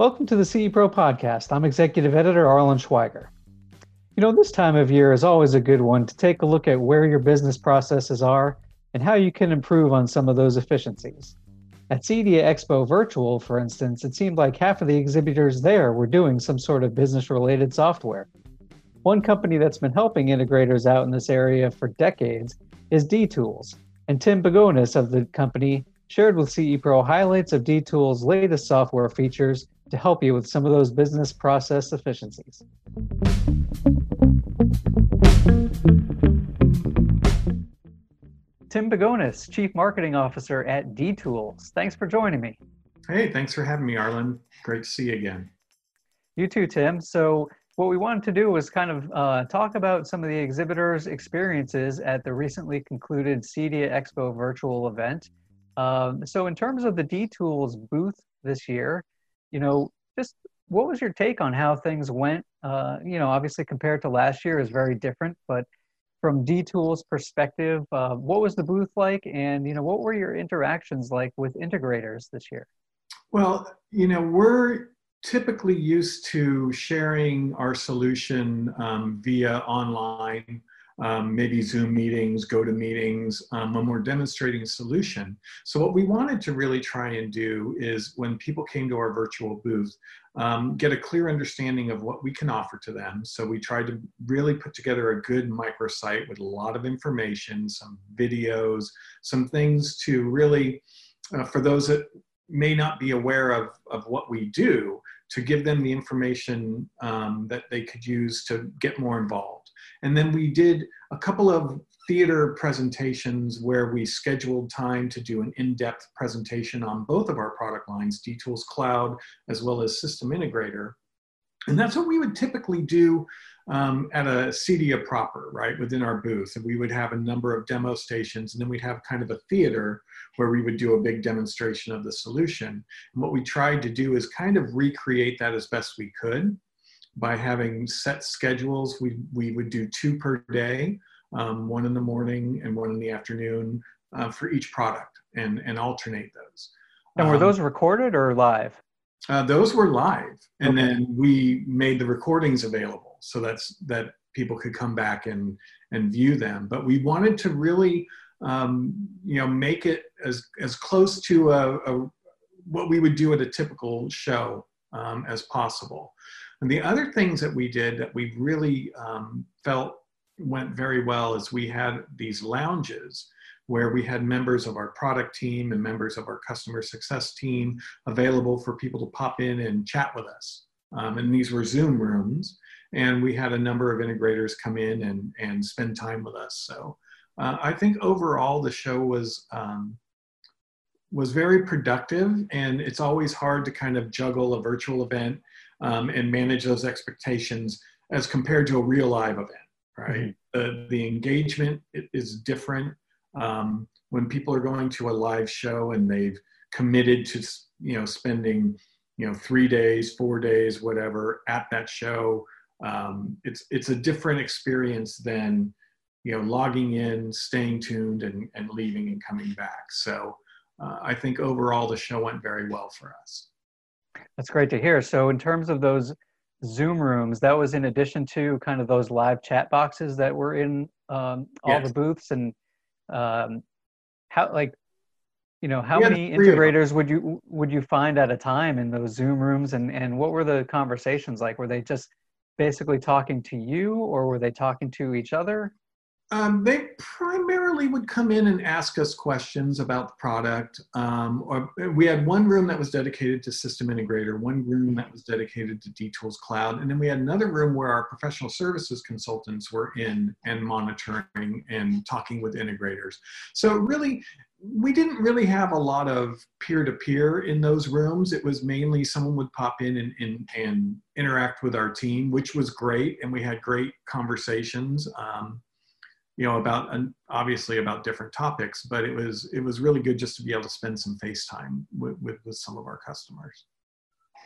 Welcome to the CE Pro podcast. I'm executive editor Arlen Schweiger. You know, this time of year is always a good one to take a look at where your business processes are and how you can improve on some of those efficiencies. At CEDIA Expo Virtual, for instance, it seemed like half of the exhibitors there were doing some sort of business related software. One company that's been helping integrators out in this area for decades is D-Tools, and Tim Bagonis of the company shared with CE Pro highlights of D-Tools' latest software features to help you with some of those business process efficiencies. Tim Bagonis, Chief Marketing Officer at D-Tools. Thanks for joining me. Hey, thanks for having me, Arlen. Great to see you again. You too, Tim. So, what we wanted to do was kind of uh, talk about some of the exhibitors' experiences at the recently concluded CEDIA Expo virtual event. Um, so, in terms of the D-Tools booth this year, you know, just what was your take on how things went? Uh, you know, obviously compared to last year is very different, but from D-Tools perspective, uh, what was the booth like, and you know, what were your interactions like with integrators this year? Well, you know, we're typically used to sharing our solution um, via online um, maybe Zoom meetings, GoToMeetings, um, when we're demonstrating a solution. So what we wanted to really try and do is when people came to our virtual booth, um, get a clear understanding of what we can offer to them. So we tried to really put together a good microsite with a lot of information, some videos, some things to really, uh, for those that may not be aware of, of what we do, to give them the information um, that they could use to get more involved. And then we did a couple of theater presentations where we scheduled time to do an in-depth presentation on both of our product lines, D-Tools Cloud as well as System Integrator. And that's what we would typically do um, at a CEDIA proper, right, within our booth. And we would have a number of demo stations, and then we'd have kind of a theater where we would do a big demonstration of the solution. And what we tried to do is kind of recreate that as best we could by having set schedules. We, we would do two per day, um, one in the morning and one in the afternoon uh, for each product and, and alternate those. And were um, those recorded or live? Uh, those were live, and okay. then we made the recordings available so that's that people could come back and and view them. But we wanted to really, um, you know, make it as as close to a, a, what we would do at a typical show um, as possible. And the other things that we did that we really um, felt went very well is we had these lounges where we had members of our product team and members of our customer success team available for people to pop in and chat with us. Um, and these were Zoom rooms, and we had a number of integrators come in and, and spend time with us. So uh, I think overall the show was um, was very productive, and it's always hard to kind of juggle a virtual event um, and manage those expectations as compared to a real live event, right? Mm-hmm. The, the engagement is different um, when people are going to a live show and they've committed to you know spending you know three days four days whatever at that show um, it's it's a different experience than you know logging in staying tuned and, and leaving and coming back so uh, i think overall the show went very well for us. That's great to hear. So in terms of those zoom rooms that was in addition to kind of those live chat boxes that were in um, all yes. the booths. And um, how like you know how many integrators would you would you find at a time in those zoom rooms? And and what were the conversations like? Were they just basically talking to you or were they talking to each other um, they primarily would come in and ask us questions about the product. Um, or we had one room that was dedicated to system integrator, one room that was dedicated to D-Tools Cloud, and then we had another room where our professional services consultants were in and monitoring and talking with integrators. So really, we didn't really have a lot of peer-to-peer in those rooms. It was mainly someone would pop in and, and, and interact with our team, which was great, and we had great conversations. Um, you know about obviously about different topics but it was it was really good just to be able to spend some face time with, with, with some of our customers.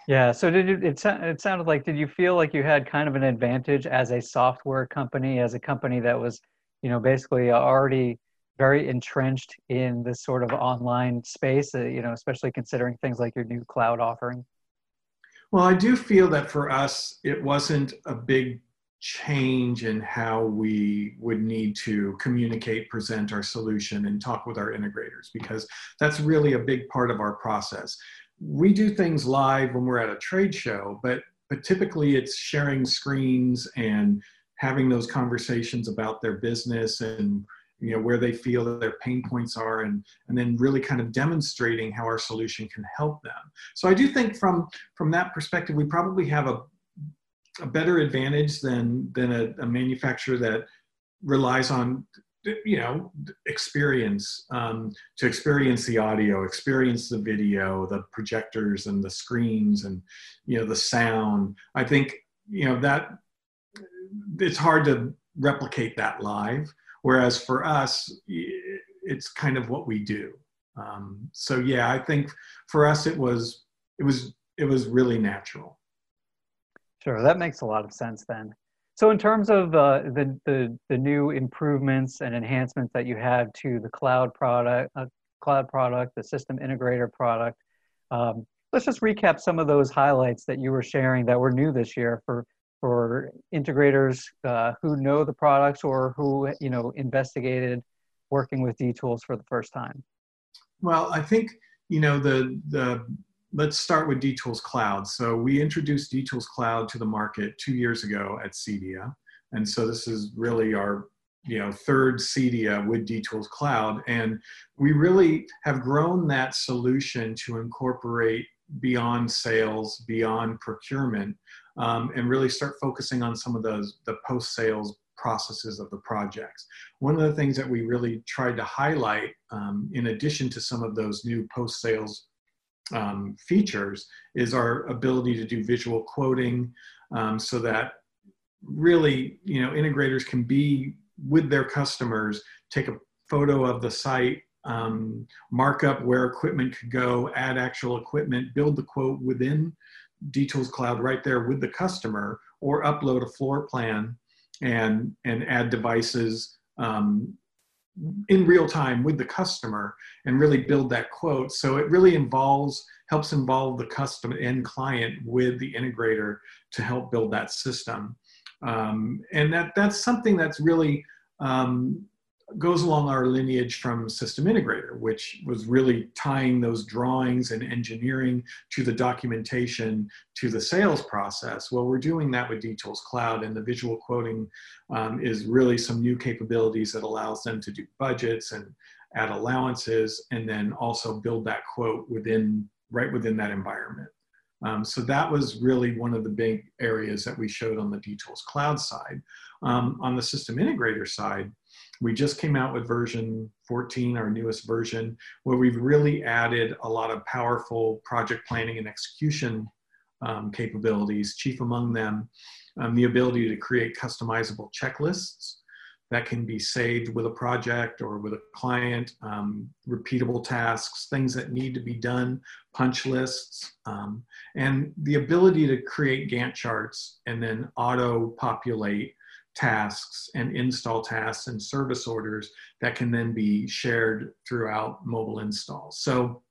Yeah so did you it, it sounded like did you feel like you had kind of an advantage as a software company as a company that was you know basically already very entrenched in this sort of online space uh, you know especially considering things like your new cloud offering? Well, I do feel that for us, it wasn't a big change in how we would need to communicate, present our solution, and talk with our integrators because that's really a big part of our process. We do things live when we're at a trade show, but but typically it's sharing screens and having those conversations about their business and you know where they feel that their pain points are and and then really kind of demonstrating how our solution can help them so i do think from from that perspective we probably have a a better advantage than than a, a manufacturer that relies on you know experience um, to experience the audio experience the video the projectors and the screens and you know the sound. I think you know that it's hard to replicate that live whereas for us it's kind of what we do. Um, so yeah i think for us it was it was it was really natural sure that makes a lot of sense then so in terms of uh, the, the, the new improvements and enhancements that you have to the cloud product, uh, cloud product, the system integrator product, um, let's just recap some of those highlights that you were sharing that were new this year for for integrators uh, who know the products or who you know investigated working with DTools for the first time. Well, I think you know the the let's start with DTools Cloud. So we introduced DTools Cloud to the market two years ago at CEDIA. And so this is really our you know third CEDIA with DTools Cloud. And we really have grown that solution to incorporate beyond sales, beyond procurement, um, and really start focusing on some of those the post-sales processes of the projects. One of the things that we really tried to highlight, um, in addition to some of those new post-sales um, features is our ability to do visual quoting um, so that really you know integrators can be with their customers take a photo of the site um, mark up where equipment could go add actual equipment build the quote within DTools Cloud right there with the customer or upload a floor plan and and add devices um, in real time with the customer and really build that quote. So it really involves, helps involve the customer and client with the integrator to help build that system. Um, and that, that's something that's really um, goes along our lineage from system integrator, which was really tying those drawings and engineering to the documentation to the sales process. Well, we're doing that with DTools Cloud, and the visual quoting um, is really some new capabilities that allows them to do budgets and add allowances, and then also build that quote within right within that environment. Um, so that was really one of the big areas that we showed on the DTools Cloud side. Um, on the system integrator side, we just came out with version 14, our newest version, where we've really added a lot of powerful project planning and execution um, capabilities, chief among them, um, the ability to create customizable checklists that can be saved with a project or with a client, um, repeatable tasks, things that need to be done, punch lists, um, and the ability to create Gantt charts and then auto populate tasks and install tasks and service orders that can then be shared throughout mobile installs. So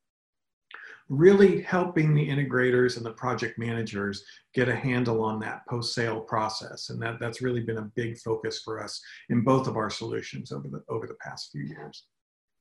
really helping the integrators and the project managers get a handle on that post-sale process. And that, that's really been a big focus for us in both of our solutions over the, over the past few years.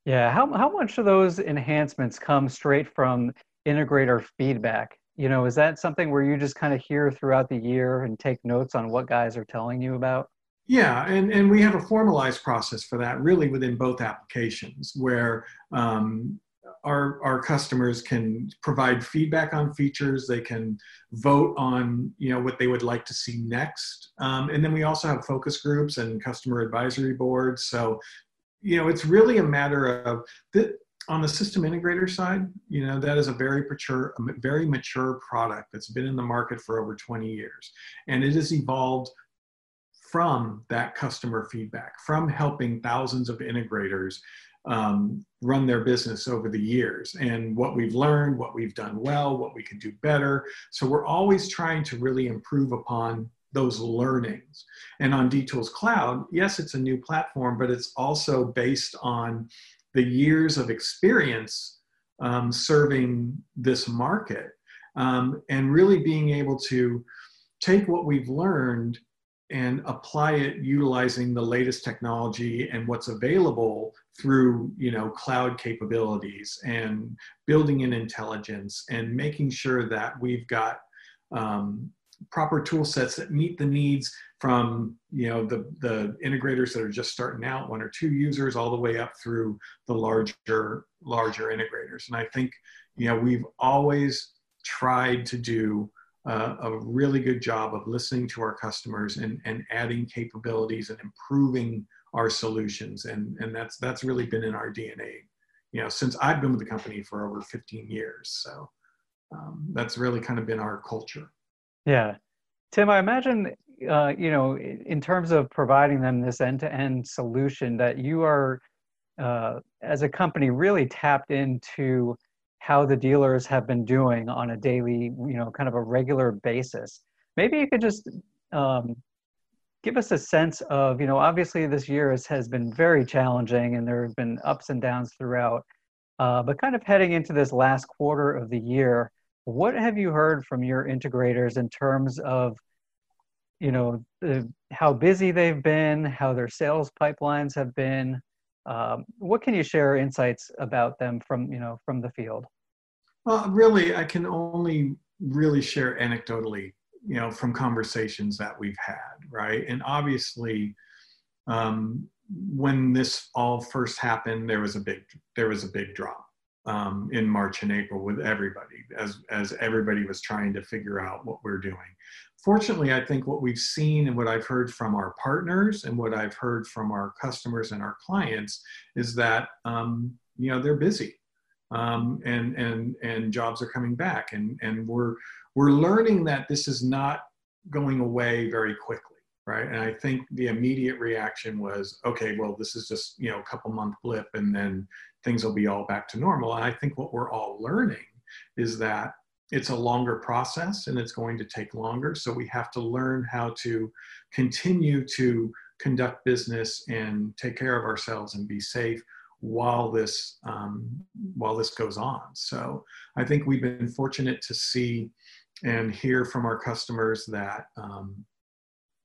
Yeah, how, how much of those enhancements come straight from integrator feedback? You know, is that something where you just kind of hear throughout the year and take notes on what guys are telling you about? Yeah, and, and we have a formalized process for that really within both applications where um, our, our customers can provide feedback on features, they can vote on you know what they would like to see next. Um, and then we also have focus groups and customer advisory boards. So, you know, it's really a matter of the, on the system integrator side, you know, that is a very mature, very mature product that's been in the market for over 20 years. And it has evolved from that customer feedback, from helping thousands of integrators um, run their business over the years and what we've learned, what we've done well, what we can do better. So we're always trying to really improve upon those learnings. And on DTools Cloud, yes, it's a new platform, but it's also based on the years of experience um, serving this market um, and really being able to take what we've learned and apply it utilizing the latest technology and what's available through you know cloud capabilities and building in intelligence and making sure that we've got um, proper tool sets that meet the needs from you know the the integrators that are just starting out one or two users all the way up through the larger larger integrators. And i think you know we've always tried to do uh, a really good job of listening to our customers and, and adding capabilities and improving our solutions. And and that's that's really been in our dna you know since i've been with the company for over 15 years. So um, that's really kind of been our culture. Yeah. Tim i imagine uh, you know in terms of providing them this end-to-end solution that you are uh, as a company really tapped into how the dealers have been doing on a daily you know kind of a regular basis maybe you could just um, give us a sense of, you know, obviously this year has, has been very challenging and there have been ups and downs throughout. Uh, but kind of heading into this last quarter of the year, what have you heard from your integrators in terms of, you know, the, how busy they've been, how their sales pipelines have been? Um, what can you share insights about them from, you know, from the field? Well, really, I can only really share anecdotally you know from conversations that we've had right and obviously um, when this all first happened there was a big there was a big drop um, in march and april with everybody as as everybody was trying to figure out what we're doing fortunately i think what we've seen and what i've heard from our partners and what i've heard from our customers and our clients is that um, you know they're busy um, and and and jobs are coming back. And and we're we're learning that this is not going away very quickly right? And i think the immediate reaction was okay well this is just you know a couple month blip and then things will be all back to normal. And i think what we're all learning is that it's a longer process and it's going to take longer. So we have to learn how to continue to conduct business and take care of ourselves and be safe while this um, while this goes on. So i think we've been fortunate to see and hear from our customers that um,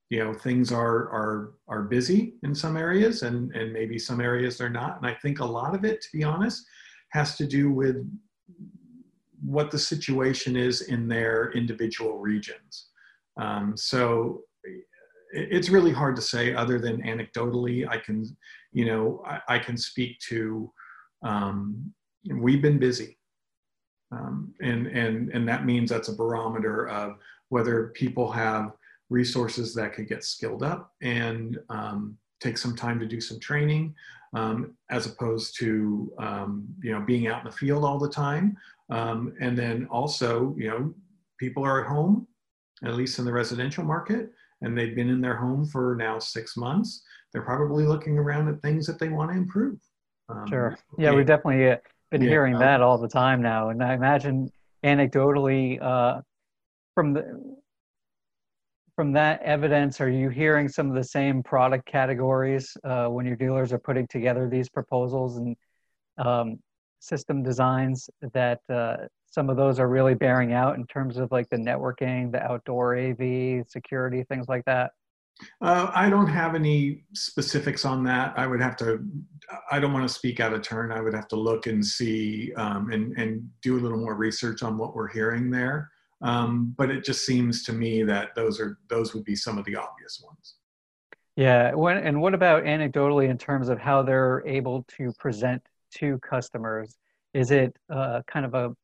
you know things are are are busy in some areas and and maybe some areas they're not. And i think a lot of it to be honest has to do with what the situation is in their individual regions. Um, so it's really hard to say other than anecdotally i can you know i, I can speak to um, we've been busy. Um, and, and, and that means that's a barometer of whether people have resources that could get skilled up and um, take some time to do some training um, as opposed to um, you know being out in the field all the time. Um, and then also you know people are at home at least in the residential market and they've been in their home for now six months. They're probably looking around at things that they want to improve. Um, sure. yeah we've definitely uh, been yeah. hearing that all the time now, and I imagine anecdotally uh, from the from that evidence, are you hearing some of the same product categories uh, when your dealers are putting together these proposals and um, system designs that uh, some of those are really bearing out in terms of like the networking, the outdoor AV, security, things like that? Uh, I don't have any specifics on that. I would have to, I don't want to speak out of turn. I would have to look and see um, and, and do a little more research on what we're hearing there. Um, but it just seems to me that those are, those would be some of the obvious ones. Yeah. When, and what about anecdotally in terms of how they're able to present to customers? Is it uh, kind of a,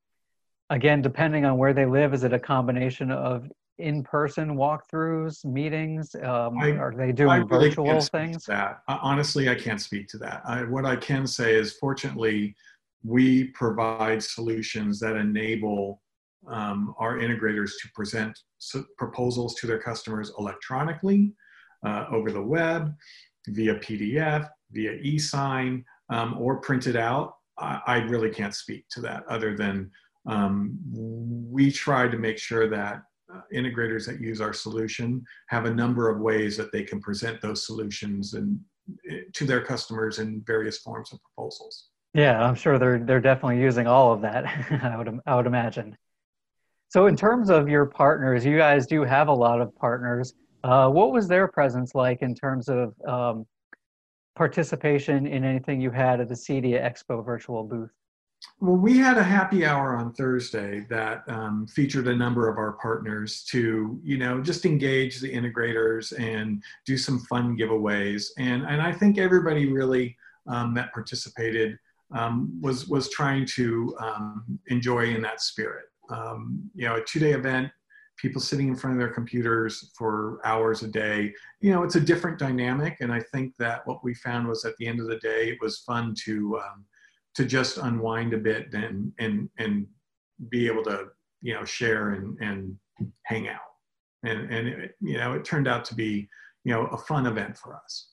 again, depending on where they live, is it a combination of in-person walkthroughs, meetings? Um, I, are they doing really virtual things? that honestly, I can't speak to that. I, what I can say is, fortunately, we provide solutions that enable um, our integrators to present proposals to their customers electronically, uh, over the web, via PDF, via e-sign, um, or printed out. I, I, really can't speak to that other than um, we try to make sure that uh, integrators that use our solution have a number of ways that they can present those solutions and eh, to their customers in various forms of proposals. Yeah, I'm sure they're they're definitely using all of that. I would I would imagine. So, in terms of your partners, you guys do have a lot of partners. Uh, what was their presence like in terms of um, participation in anything you had at the CEDIA Expo virtual booth? Well, we had a happy hour on Thursday that um, featured a number of our partners to, you know, just engage the integrators and do some fun giveaways. And and I think everybody really um, that participated um, was was trying to um, enjoy in that spirit. Um, you know, a two day event, people sitting in front of their computers for hours a day. You know, it's a different dynamic, and I think that what we found was at the end of the day, it was fun to um, to just unwind a bit and and and be able to you know share and and hang out. And and it, you know it turned out to be you know a fun event for us.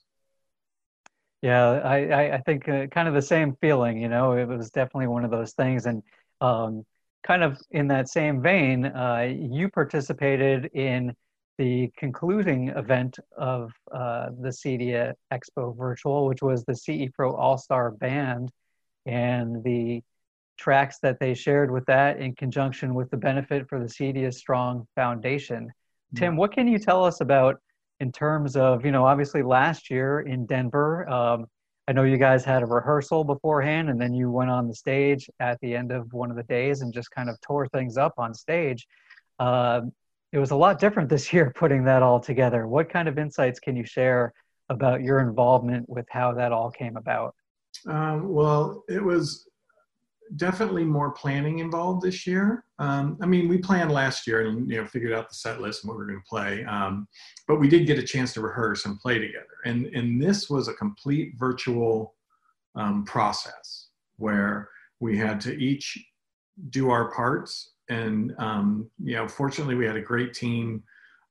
Yeah i i think uh, kind of the same feeling you know it was definitely one of those things. And um, kind of in that same vein uh, you participated in the concluding event of uh, the CEDIA Expo Virtual, which was the CE Pro All Star Band and the tracks that they shared with that in conjunction with the benefit for the CEDIA Strong Foundation. Tim, what can you tell us about in terms of, you know, obviously last year in Denver, um, I know you guys had a rehearsal beforehand and then you went on the stage at the end of one of the days and just kind of tore things up on stage. Uh, it was a lot different this year putting that all together. What kind of insights can you share about your involvement with how that all came about? Um, well, it was definitely more planning involved this year. Um, I mean, we planned last year and you know figured out the set list and what we are going to play, um, but we did get a chance to rehearse and play together. And and this was a complete virtual um, process where we had to each do our parts. And um, you know, fortunately, we had a great team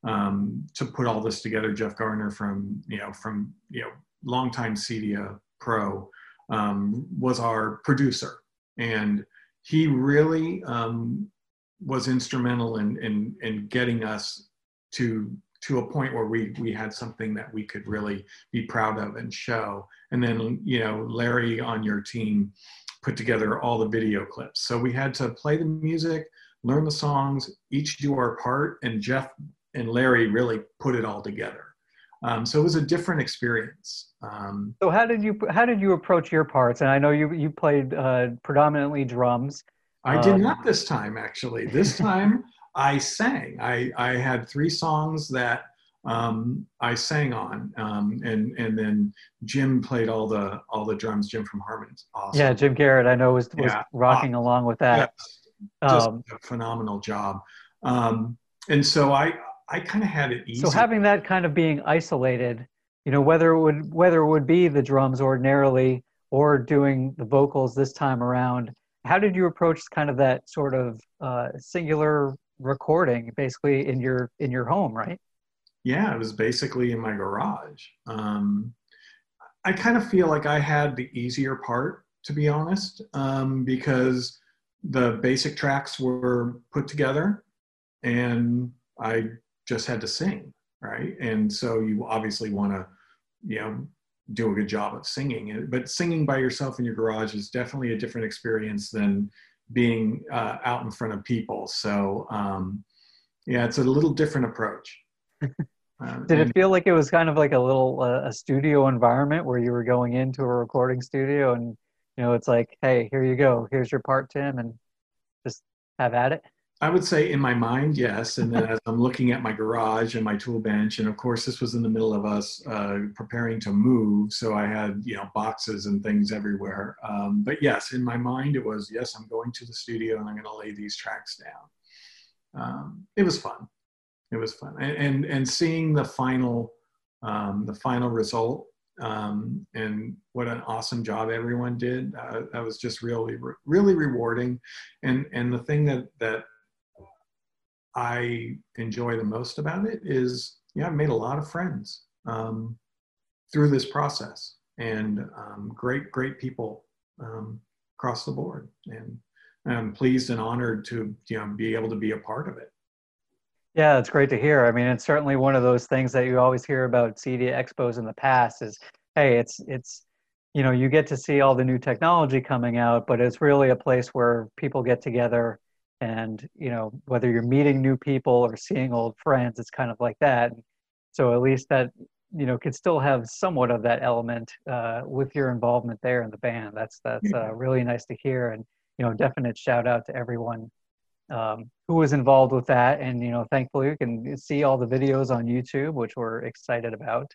um, to put all this together. Jeff Garner from you know from you know longtime CEDIA pro um, was our producer, and he really um, was instrumental in, in in getting us to to a point where we we had something that we could really be proud of and show. And then you know Larry on your team put together all the video clips. So we had to play the music, learn the songs, each do our part, and Jeff and Larry really put it all together. Um, so it was a different experience. Um, so how did you how did you approach your parts? And I know you you played uh, predominantly drums. I did um, not this time actually. This time I sang. I I had three songs that um, I sang on, um, and and then Jim played all the all the drums. Jim from Harman's awesome. Yeah, Jim Garrett. I know was was yeah. rocking along with that. Yeah, just um, a phenomenal job. Um, and so I I kind of had it easy. So having that kind of being isolated, you know, whether it would whether it would be the drums ordinarily or doing the vocals this time around, how did you approach kind of that sort of uh, singular recording, basically in your in your home, right? Yeah, it was basically in my garage. Um, I kind of feel like I had the easier part, to be honest, um, because the basic tracks were put together and I just had to sing, right? And so you obviously want to, you know, do a good job of singing. But singing by yourself in your garage is definitely a different experience than being uh, out in front of people. So um, yeah, it's a little different approach. Uh, Did it feel like it was kind of like a little uh, a studio environment where you were going into a recording studio and you know it's like, hey, here you go, here's your part, Tim, and just have at it? I would say in my mind, yes. And then as I'm looking at my garage and my tool bench, and of course, this was in the middle of us uh, preparing to move. So I had, you know, boxes and things everywhere. Um, but yes, in my mind, it was, yes, I'm going to the studio and I'm going to lay these tracks down. Um, it was fun. It was fun. And, and, and seeing the final, um, the final result um, and what an awesome job everyone did. Uh, that was just really, really rewarding. And, and the thing that, that I enjoy the most about it is, yeah, I've made a lot of friends um, through this process and um, great, great people um, across the board. And I'm pleased and honored to, you know, be able to be a part of it. Yeah, it's great to hear. I mean, it's certainly one of those things that you always hear about CEDIA expos in the past is, hey, it's, it's, you know, you get to see all the new technology coming out, but it's really a place where people get together and you know whether you're meeting new people or seeing old friends it's kind of like that. So at least that you know could still have somewhat of that element uh, with your involvement there in the band. That's that's uh, really nice to hear and you know definite shout out to everyone um, who was involved with that. And you know thankfully you can see all the videos on youtube which we're excited about.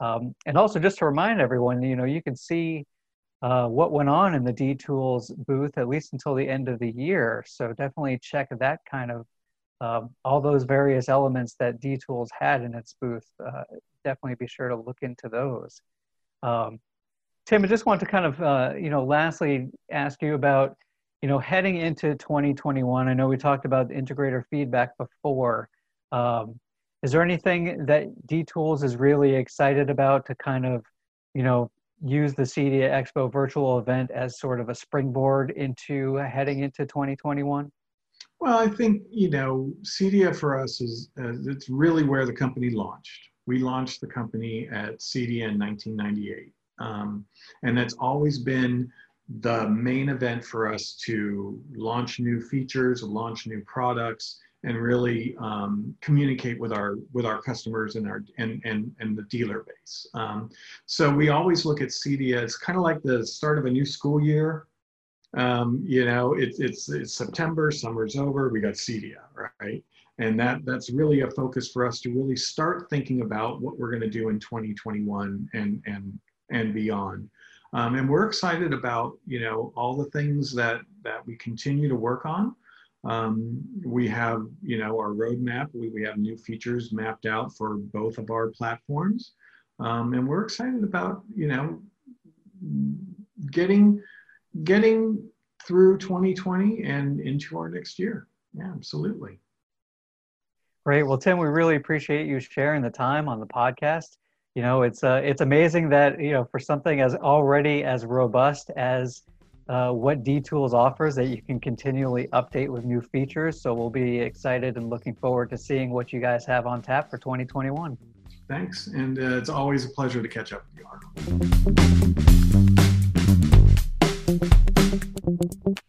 Um, and also just to remind everyone you know you can see uh, what went on in the D Tools booth at least until the end of the year. So definitely check that kind of um, all those various elements that D Tools had in its booth. Uh, definitely be sure to look into those. Um, Tim, I just want to kind of uh, you know lastly ask you about you know heading into 2021. I know we talked about integrator feedback before. Um, is there anything that D Tools is really excited about to kind of you know use the CEDIA Expo virtual event as sort of a springboard into heading into 2021? Well, I think, you know, CEDIA for us is, uh, it's really where the company launched. We launched the company at CEDIA in 1998. Um, and that's always been the main event for us to launch new features, launch new products, and really um, communicate with our with our customers and our and and, and the dealer base. Um, so we always look at CEDIA. It's kind of like the start of a new school year. Um, you know, it's it's it's September, summer's over. We got CEDIA, right? And that that's really a focus for us to really start thinking about what we're going to do in 2021 and and and beyond. Um, and we're excited about you know all the things that that we continue to work on. Um, we have, you know, our roadmap. We, we have new features mapped out for both of our platforms, um, and we're excited about, you know, getting getting through 2020 and into our next year. Yeah, absolutely. Great. Well, Tim, we really appreciate you sharing the time on the podcast. You know, it's uh, it's amazing that you know for something as already as robust as uh, what D Tools offers that you can continually update with new features. So we'll be excited and looking forward to seeing what you guys have on tap for 2021. Thanks. And uh, it's always a pleasure to catch up with you, Arlen.